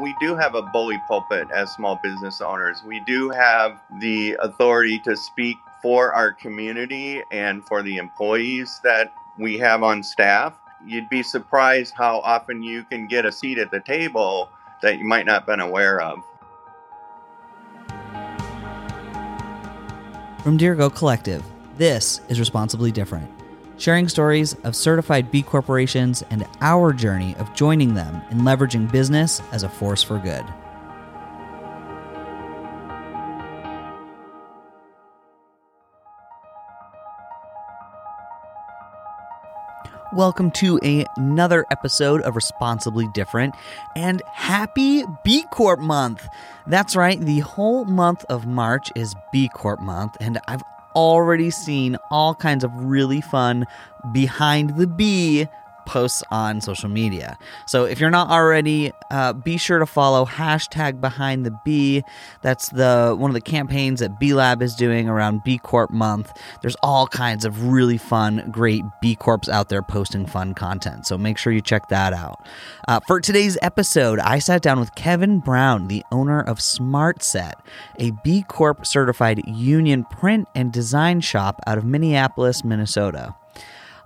We do have a bully pulpit as small business owners. We do have the authority to speak for our community and for the employees that we have on staff. You'd be surprised how often you can get a seat at the table that you might not have been aware of. From Dirigo Collective, this is Responsibly Different, sharing stories of certified B corporations and our journey of joining them in leveraging business as a force for good. Welcome to a- another episode of Responsibly Different and happy B Corp month. That's right, the whole month of March is B Corp month, and I've already seen all kinds of really fun behind the B posts on social media. So if you're not already, uh, be sure to follow hashtag behind the B. That's the one of the campaigns that B Lab is doing around B Corp month. There's all kinds of really fun, great B Corps out there posting fun content. So make sure you check that out. Uh, for today's episode, I sat down with Kevin Brown, the owner of SmartSet, a B Corp certified union print and design shop out of Minneapolis, Minnesota.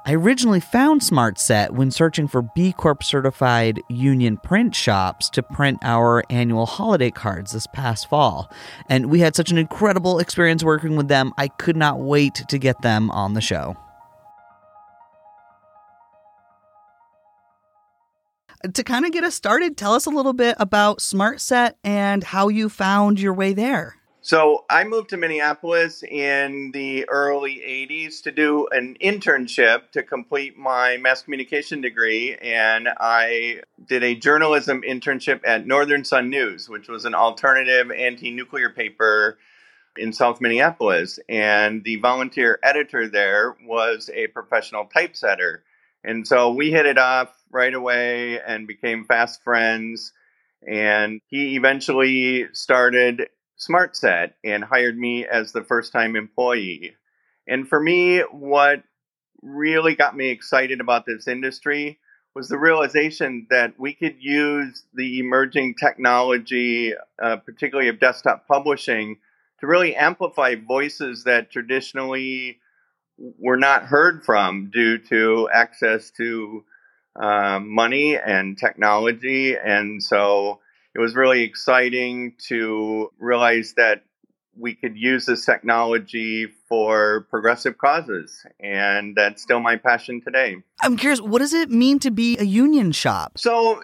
I originally found SmartSet when searching for B Corp certified union print shops to print our annual holiday cards this past fall. And we had such an incredible experience working with them, I could not wait to get them on the show. To kind of get us started, tell us a little bit about SmartSet and how you found your way there. So I moved to Minneapolis in the early 80s to do an internship to complete my mass communication degree. And I did a journalism internship at Northern Sun News, which was an alternative anti nuclear paper in South Minneapolis. And the volunteer editor there was a professional typesetter. And so we hit it off right away and became fast friends. And he eventually started SmartSet and hired me as the first time employee. And for me, what really got me excited about this industry was the realization that we could use the emerging technology, uh, particularly of desktop publishing, to really amplify voices that traditionally were not heard from due to access to uh, money and technology. And so it was really exciting to realize that we could use this technology for progressive causes. And that's still my passion today. I'm curious, what does it mean to be a union shop? So,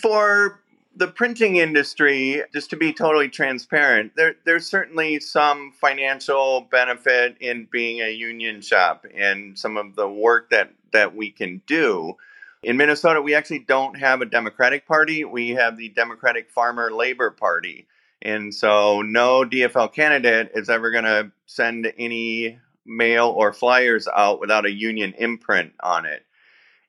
for the printing industry, just to be totally transparent, there, there's certainly some financial benefit in being a union shop and some of the work that, that we can do. In Minnesota, we actually don't have a Democratic Party. We have the Democratic Farmer Labor Party. And so no DFL candidate is ever going to send any mail or flyers out without a union imprint on it.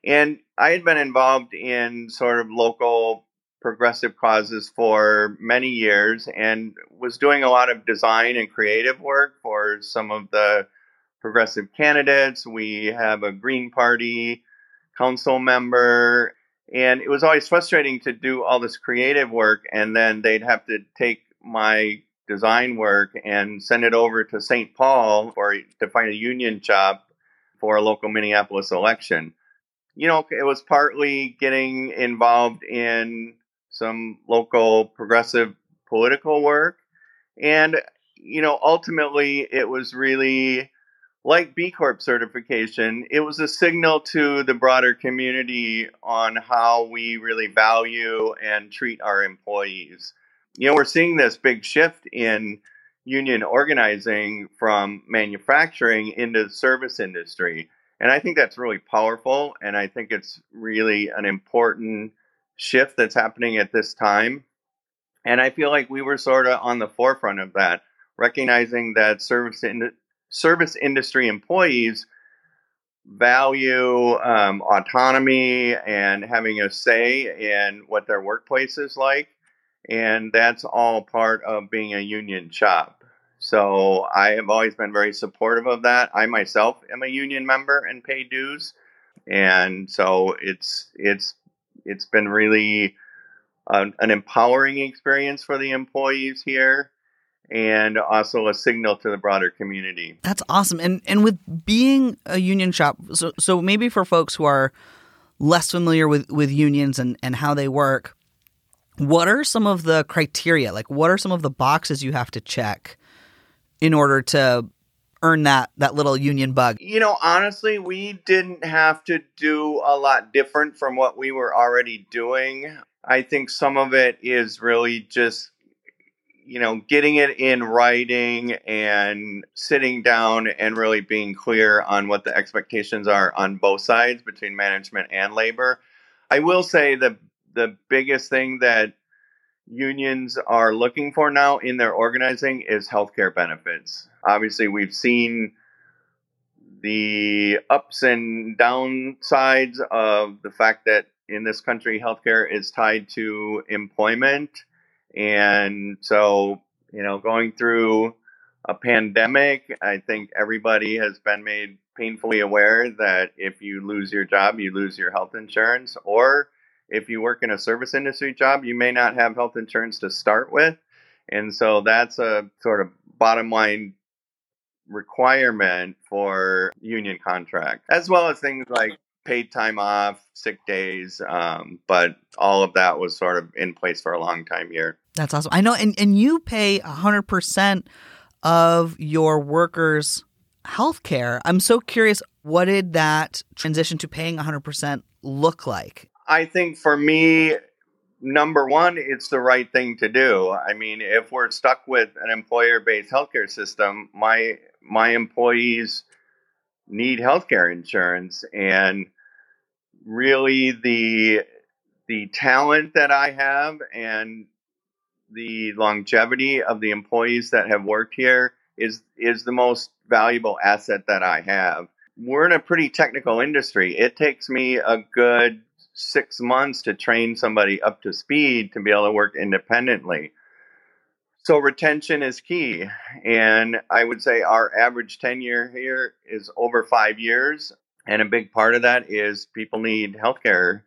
And I had been involved in sort of local progressive causes for many years and was doing a lot of design and creative work for some of the progressive candidates. We have a Green Party council member. And it was always frustrating to do all this creative work and then they'd have to take my design work and send it over to St. Paul for to find a union shop for a local Minneapolis election. You know, it was partly getting involved in some local progressive political work. And, you know, ultimately it was really like B Corp certification, it was a signal to the broader community on how we really value and treat our employees. You know, we're seeing this big shift in union organizing from manufacturing into the service industry. And I think that's really powerful. And I think it's really an important shift that's happening at this time. And I feel like we were sort of on the forefront of that, recognizing that service in, service industry employees value um, autonomy and having a say in what their workplace is like. And that's all part of being a union shop. So I have always been very supportive of that. I myself am a union member and pay dues. And so it's it's it's been really an, an empowering experience for the employees here and also a signal to the broader community. That's awesome. And and with being a union shop, so so maybe for folks who are less familiar with with unions and and how they work, what are some of the criteria? Like what are some of the boxes you have to check in order to earn that that little union bug? You know, honestly, we didn't have to do a lot different from what we were already doing. I think some of it is really just you know, getting it in writing and sitting down and really being clear on what the expectations are on both sides between management and labor. I will say the the biggest thing that unions are looking for now in their organizing is healthcare benefits. Obviously, we've seen the ups and downsides of the fact that in this country healthcare is tied to employment and so, you know, going through a pandemic, I think everybody has been made painfully aware that if you lose your job, you lose your health insurance. Or if you work in a service industry job, you may not have health insurance to start with. And so that's a sort of bottom line requirement for union contract, as well as things like paid time off, sick days, um, but all of that was sort of in place for a long time here. That's awesome. I know, and, and you pay 100% of your workers' health care. I'm so curious, what did that transition to paying 100% look like? I think for me, number one, it's the right thing to do. I mean, if we're stuck with an employer-based healthcare system, my my employees need healthcare insurance, and really the the talent that I have and the longevity of the employees that have worked here is is the most valuable asset that I have. We're in a pretty technical industry. It takes me a good six months to train somebody up to speed to be able to work independently. So retention is key. And I would say our average tenure here is over five years. And a big part of that is people need healthcare.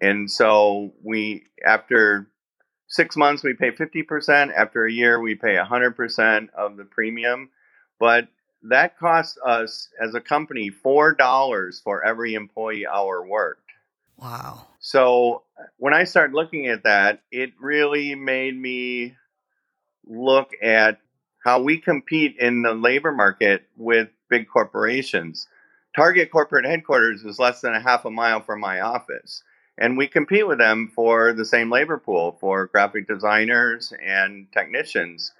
And so we, after six months, we pay 50%. After a year, we pay 100% of the premium. But that costs us as a company $4 for every employee hour worked. Wow. So when I started looking at that, it really made me look at how we compete in the labor market with big corporations. Target corporate headquarters is less than a half a mile from my office. And we compete with them for the same labor pool for graphic designers and technicians.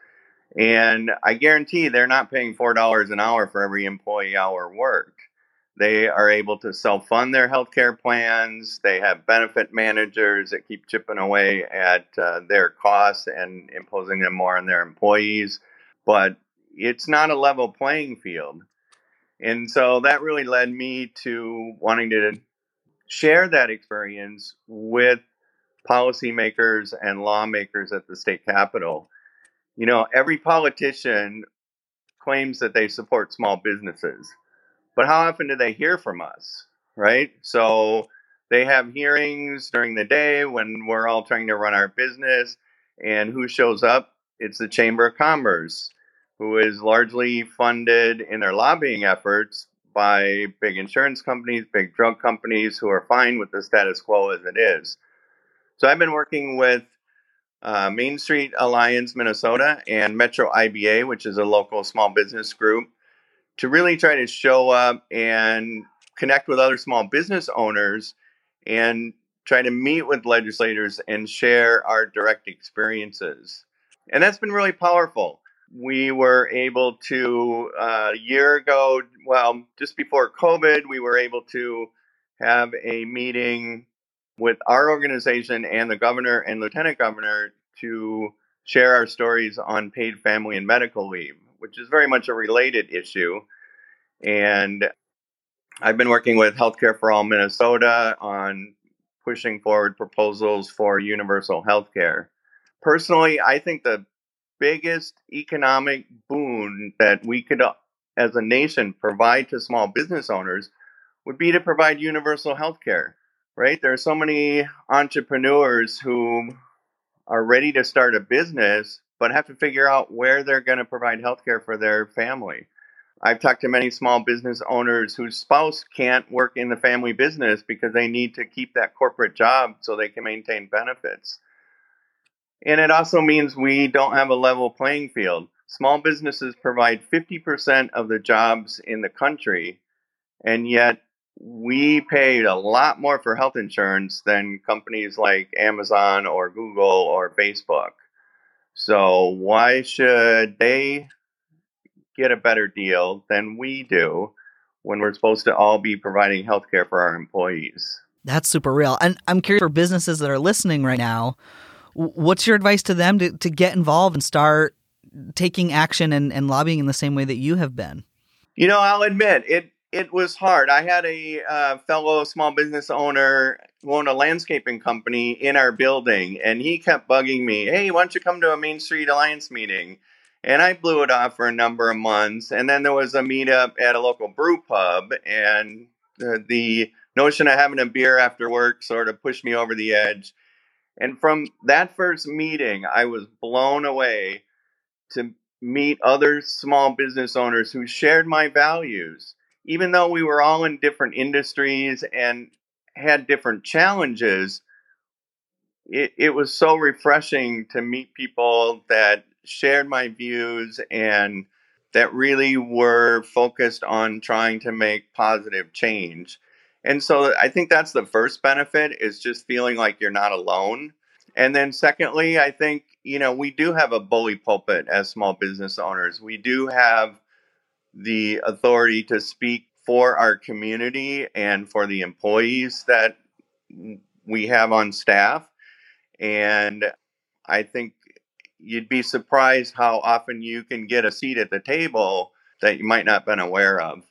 And I guarantee they're not paying $4 an hour for every employee hour worked. They are able to self fund their healthcare plans. They have benefit managers that keep chipping away at uh, their costs and imposing them more on their employees. But it's not a level playing field. And so that really led me to wanting to share that experience with policymakers and lawmakers at the state capitol. You know, every politician claims that they support small businesses, but how often do they hear from us, right? So they have hearings during the day when we're all trying to run our business, and who shows up? It's the Chamber of Commerce who is largely funded in their lobbying efforts by big insurance companies, big drug companies who are fine with the status quo as it is. So I've been working with uh, Main Street Alliance Minnesota and Metro IBA, which is a local small business group, to really try to show up and connect with other small business owners and try to meet with legislators and share our direct experiences. And that's been really powerful we were able to uh, a year ago well just before covid we were able to have a meeting with our organization and the governor and lieutenant governor to share our stories on paid family and medical leave which is very much a related issue and i've been working with healthcare for all minnesota on pushing forward proposals for universal healthcare. personally i think the biggest economic boon that we could, uh, as a nation, provide to small business owners would be to provide universal healthcare. right? There are so many entrepreneurs who are ready to start a business, but have to figure out where they're going to provide healthcare for their family. I've talked to many small business owners whose spouse can't work in the family business because they need to keep that corporate job so they can maintain benefits. And it also means we don't have a level playing field. Small businesses provide 50% of the jobs in the country, and yet we paid a lot more for health insurance than companies like Amazon or Google or Facebook. So, why should they get a better deal than we do when we're supposed to all be providing health care for our employees? That's super real. And I'm curious for businesses that are listening right now, what's your advice to them to, to get involved and start taking action and, and lobbying in the same way that you have been? You know, I'll admit it it was hard. I had a uh, fellow small business owner owned a landscaping company in our building, and he kept bugging me, "Hey, why don't you come to a Main Street Alliance meeting?" And I blew it off for a number of months. And then there was a meetup at a local brew pub, and the, the notion of having a beer after work sort of pushed me over the edge. And from that first meeting, I was blown away to meet other small business owners who shared my values even though we were all in different industries and had different challenges, it, it was so refreshing to meet people that shared my views and that really were focused on trying to make positive change. And so I think that's the first benefit is just feeling like you're not alone. And then secondly, I think, you know, we do have a bully pulpit as small business owners. We do have the authority to speak for our community and for the employees that we have on staff. And I think you'd be surprised how often you can get a seat at the table that you might not have been aware of.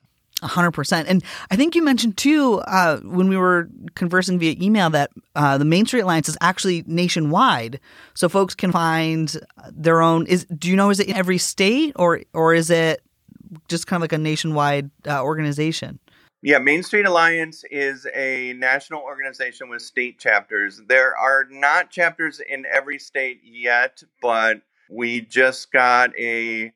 100%. And I think you mentioned too, uh, when we were conversing via email, that uh, the Main Street Alliance is actually nationwide. So folks can find their own. Is Do you know, is it in every state or, or is it just kind of like a nationwide uh, organization. Yeah, Main Street Alliance is a national organization with state chapters. There are not chapters in every state yet, but we just got a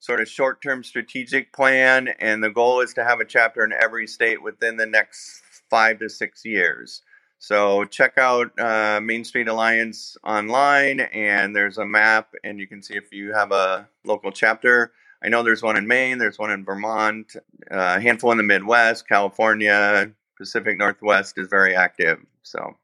sort of short term strategic plan, and the goal is to have a chapter in every state within the next five to six years. So check out uh, Main Street Alliance online, and there's a map, and you can see if you have a local chapter. I know there's one in Maine, there's one in Vermont, uh, a handful in the Midwest, California, Pacific Northwest is very active. So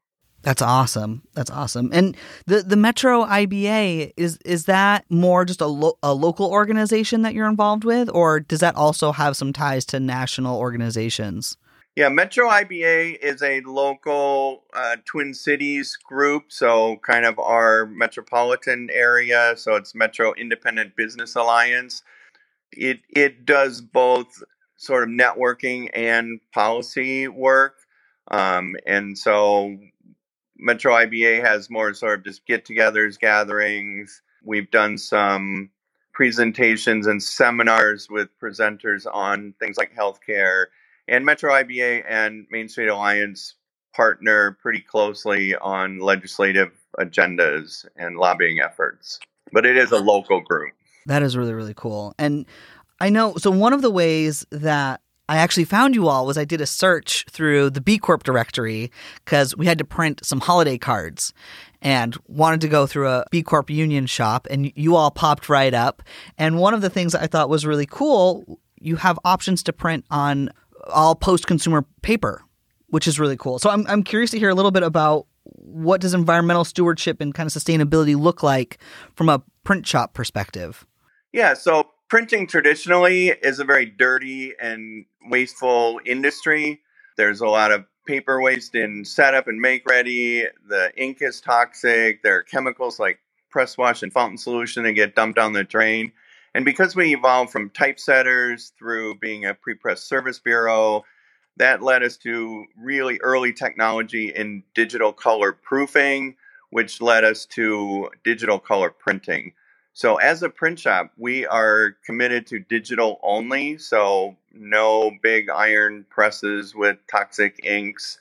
that's awesome. That's awesome. And the the Metro IBA is is that more just a lo- a local organization that you're involved with, or does that also have some ties to national organizations? Yeah, Metro IBA is a local uh, Twin Cities group, so kind of our metropolitan area. So it's Metro Independent Business Alliance it it does both sort of networking and policy work. Um, and so Metro IBA has more sort of just get togethers, gatherings. We've done some presentations and seminars with presenters on things like healthcare. And Metro IBA and Main Street Alliance partner pretty closely on legislative agendas and lobbying efforts. But it is a local group. That is really, really cool. And I know, so one of the ways that I actually found you all was I did a search through the B Corp directory because we had to print some holiday cards and wanted to go through a B Corp union shop, and you all popped right up. And one of the things I thought was really cool, you have options to print on all post consumer paper, which is really cool. So I'm, I'm curious to hear a little bit about what does environmental stewardship and kind of sustainability look like from a print shop perspective? Yeah, so printing traditionally is a very dirty and wasteful industry. There's a lot of paper waste in setup and make ready. The ink is toxic. There are chemicals like press wash and fountain solution that get dumped down the drain. And because we evolved from typesetters through being a pre-press service bureau, that led us to really early technology in digital color proofing, which led us to digital color printing. So, as a print shop, we are committed to digital only. So, no big iron presses with toxic inks.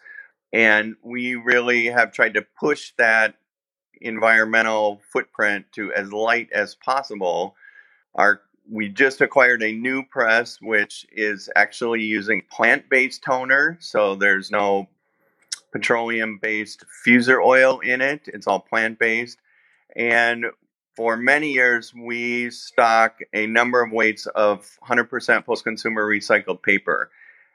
And we really have tried to push that environmental footprint to as light as possible. Our we just acquired a new press which is actually using plant-based toner, so there's no petroleum-based fuser oil in it. It's all plant-based. And for many years, we stock a number of weights of 100% post consumer recycled paper.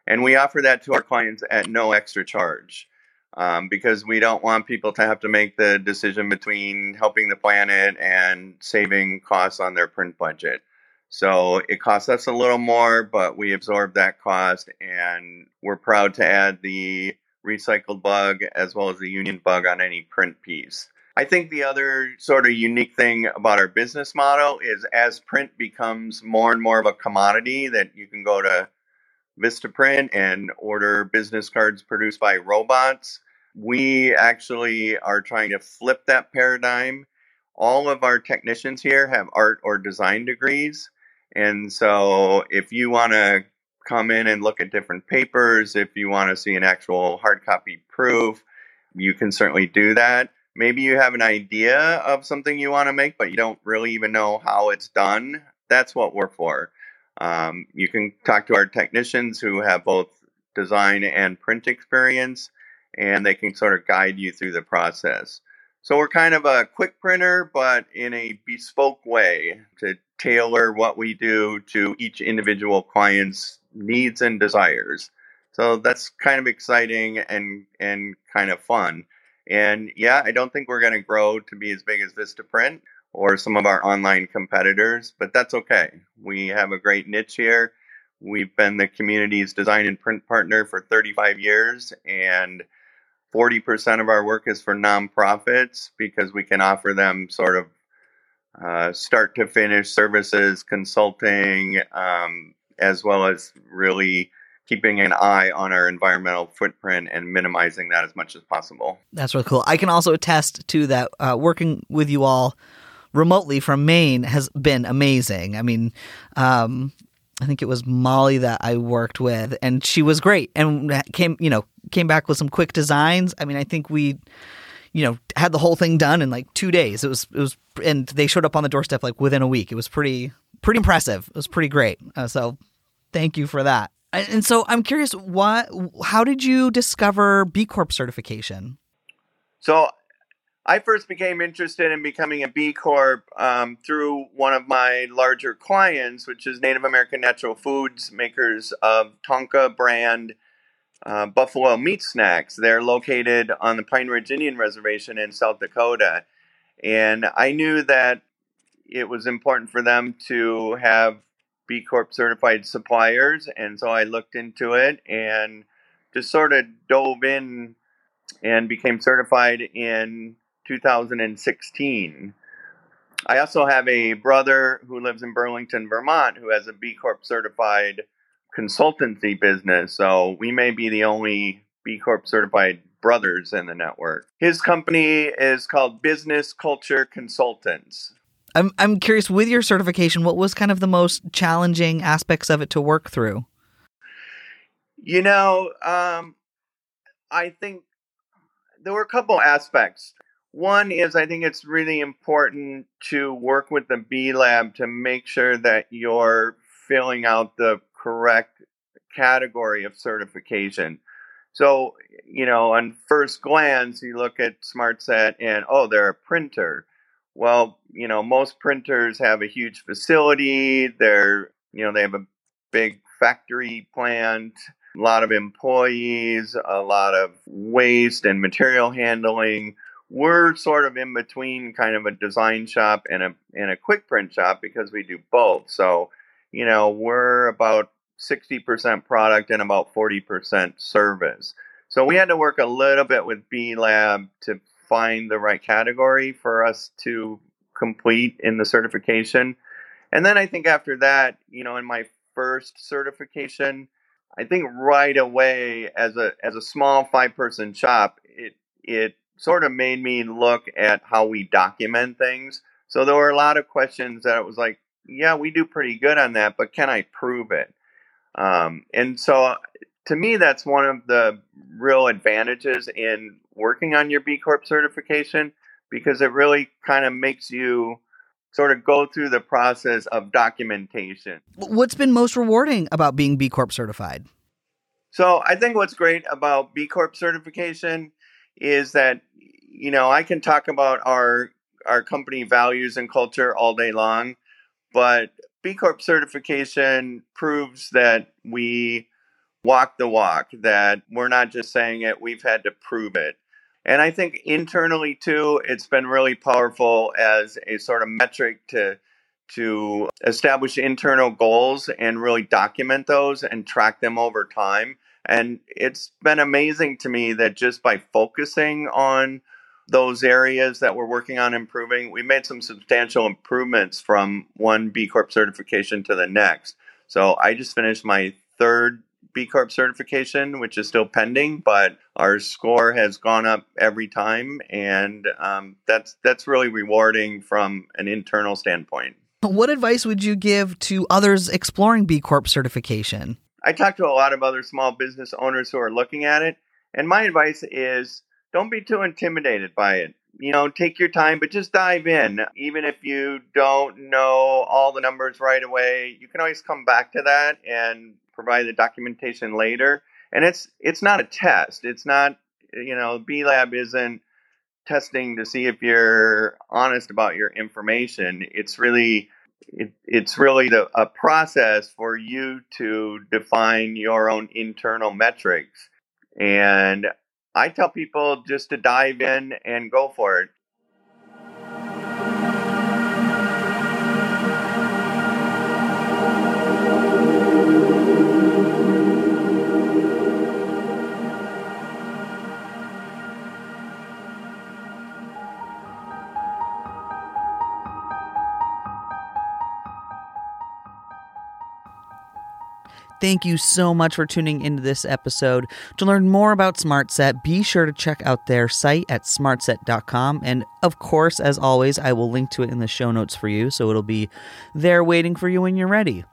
And we offer that to our clients at no extra charge um, because we don't want people to have to make the decision between helping the planet and saving costs on their print budget. So it costs us a little more, but we absorb that cost, and we're proud to add the recycled bug as well as the union bug on any print piece. I think the other sort of unique thing about our business model is as print becomes more and more of a commodity that you can go to Vistaprint and order business cards produced by robots. We actually are trying to flip that paradigm. All of our technicians here have art or design degrees. And so if you want to come in and look at different papers, if you want to see an actual hard copy proof, you can certainly do that maybe you have an idea of something you want to make, but you don't really even know how it's done. That's what we're for. Um, you can talk to our technicians who have both design and print experience, and they can sort of guide you through the process. So we're kind of a quick printer, but in a bespoke way to tailor what we do to each individual client's needs and desires. So that's kind of exciting and and kind of fun. And yeah, I don't think we're going to grow to be as big as Vistaprint or some of our online competitors, but that's okay. We have a great niche here. We've been the community's design and print partner for 35 years, and 40% of our work is for nonprofits because we can offer them sort of uh, start to finish services, consulting, um, as well as really keeping an eye on our environmental footprint and minimizing that as much as possible. That's really cool. I can also attest to that. Uh, working with you all remotely from Maine has been amazing. I mean, um, I think it was Molly that I worked with, and she was great, and came you know came back with some quick designs. I mean, I think we. You know, had the whole thing done in like two days. It was, it was, and they showed up on the doorstep like within a week. It was pretty, pretty impressive. It was pretty great. Uh, so, thank you for that. And so I'm curious, what? How did you discover B Corp certification? So I first became interested in becoming a B Corp um, through one of my larger clients, which is Native American Natural Foods, makers of Tanka brand uh, buffalo meat snacks. They're located on the Pine Ridge Indian Reservation in South Dakota. And I knew that it was important for them to have B Corp certified suppliers. And so I looked into it and just sort of dove in and became certified in 2016. I also have a brother who lives in Burlington, Vermont, who has a B Corp certified consultancy business. So we may be the only B Corp certified brothers in the network. His company is called Business Culture Consultants. I'm I'm curious with your certification, what was kind of the most challenging aspects of it to work through? You know, um, I think there were a couple aspects. One is I think it's really important to work with the B Lab to make sure that you're filling out the correct category of certification. So, you know, on first glance, you look at SmartSet and, oh, they're a printer. Well, you know, most printers have a huge facility. They're, you know, they have a big factory plant, a lot of employees, a lot of waste and material handling. We're sort of in between kind of a design shop and a and a quick print shop because we do both. So, you know, we're about 60% product and about 40% service. So we had to work a little bit with B Lab to find the right category for us to complete in the certification. And then I think after that, you know, in my first certification, I think right away as a as a small five person shop, it it sort of made me look at how we document things. So there were a lot of questions that it was like, yeah, we do pretty good on that, but can I prove it? Um, and so to me, that's one of the real advantages in working on your B Corp certification because it really kind of makes you sort of go through the process of documentation. What's been most rewarding about being B Corp certified? So I think what's great about B Corp certification is that you know I can talk about our our company values and culture all day long, but B Corp certification proves that we walk the walk, that we're not just saying it, we've had to prove it. And I think internally too, it's been really powerful as a sort of metric to to establish internal goals and really document those and track them over time. And it's been amazing to me that just by focusing on those areas that we're working on improving, we made some substantial improvements from one B Corp certification to the next. So I just finished my third B Corp certification, which is still pending, but our score has gone up every time, and um, that's that's really rewarding from an internal standpoint. What advice would you give to others exploring B Corp certification? I talk to a lot of other small business owners who are looking at it, and my advice is don't be too intimidated by it. You know, take your time, but just dive in. Even if you don't know all the numbers right away, you can always come back to that and provide the documentation later. And it's it's not a test. It's not you know B Lab isn't testing to see if you're honest about your information. It's really it, it's really the, a process for you to define your own internal metrics. And I tell people just to dive in and go for it. Thank you so much for tuning into this episode. To learn more about SmartSet, be sure to check out their site at smartset.com. And of course, as always, I will link to it in the show notes for you, so it'll be there waiting for you when you're ready.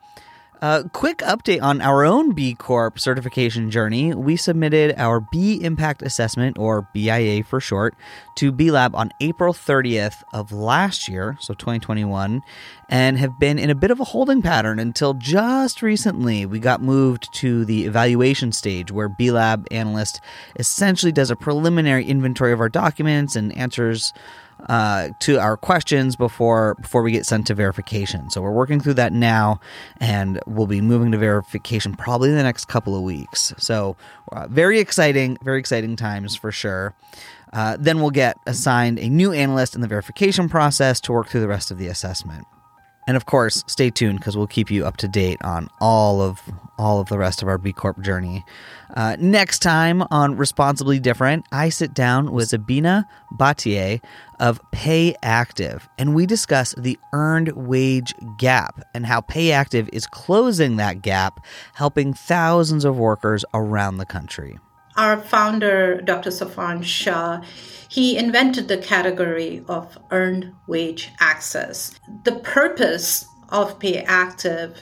A quick update on our own B Corp certification journey. We submitted our B Impact Assessment, or BIA for short, to B Lab on April 30th of last year, so 2021, and have been in a bit of a holding pattern until just recently. We got moved to the evaluation stage where B Lab analyst essentially does a preliminary inventory of our documents and answers uh, to our questions before before we get sent to verification. So we're working through that now, and we'll be moving to verification probably in the next couple of weeks. So uh, very exciting, very exciting times for sure. Uh, then we'll get assigned a new analyst in the verification process to work through the rest of the assessment. And of course, stay tuned because we'll keep you up to date on all of all of the rest of our B Corp journey. Uh, next time on Responsibly Different, I sit down with Sabina Batier of PayActiv, and we discuss the earned wage gap and how PayActiv is closing that gap, helping thousands of workers around the country. Our founder, Dr. Safwan Shah, he invented the category of earned wage access. The purpose of PayActiv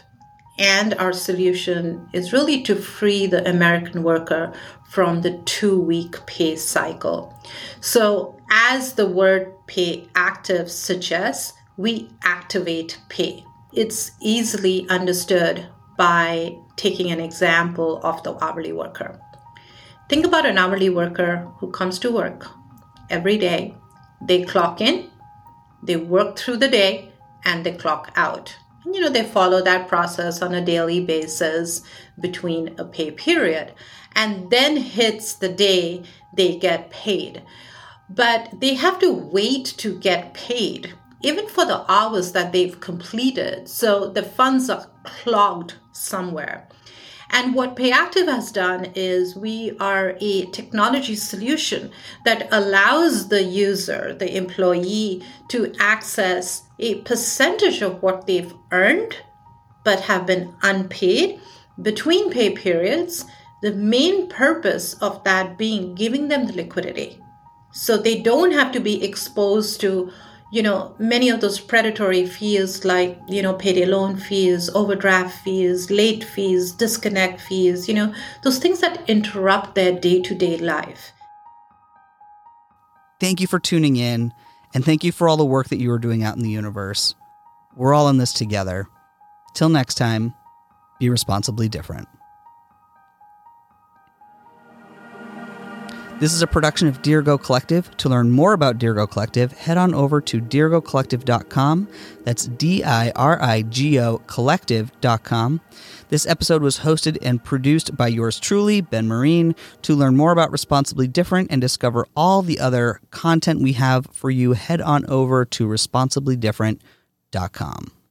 and our solution is really to free the American worker from the two week pay cycle. So, as the word pay active suggests, we activate pay. It's easily understood by taking an example of the hourly worker. Think about an hourly worker who comes to work every day. They clock in, they work through the day, and they clock out. And, you know, they follow that process on a daily basis between a pay period. And then hits the day they get paid. But they have to wait to get paid, even for the hours that they've completed. So the funds are clogged somewhere. And what PayActiv has done is we are a technology solution that allows the user, the employee, to access a percentage of what they've earned but have been unpaid between pay periods. The main purpose of that being giving them the liquidity. So they don't have to be exposed to you know, many of those predatory fees like, you know, payday loan fees, overdraft fees, late fees, disconnect fees, you know, those things that interrupt their day to day life. Thank you for tuning in. And thank you for all the work that you are doing out in the universe. We're all in this together. Till next time, be responsibly different. This is a production of Dirigo Collective. To learn more about Dirigo Collective, head on over to dirigocollective.com. That's D I R I G O collective.com. This episode was hosted and produced by yours truly, Ben Marine. To learn more about Responsibly Different and discover all the other content we have for you, head on over to responsiblydifferent.com.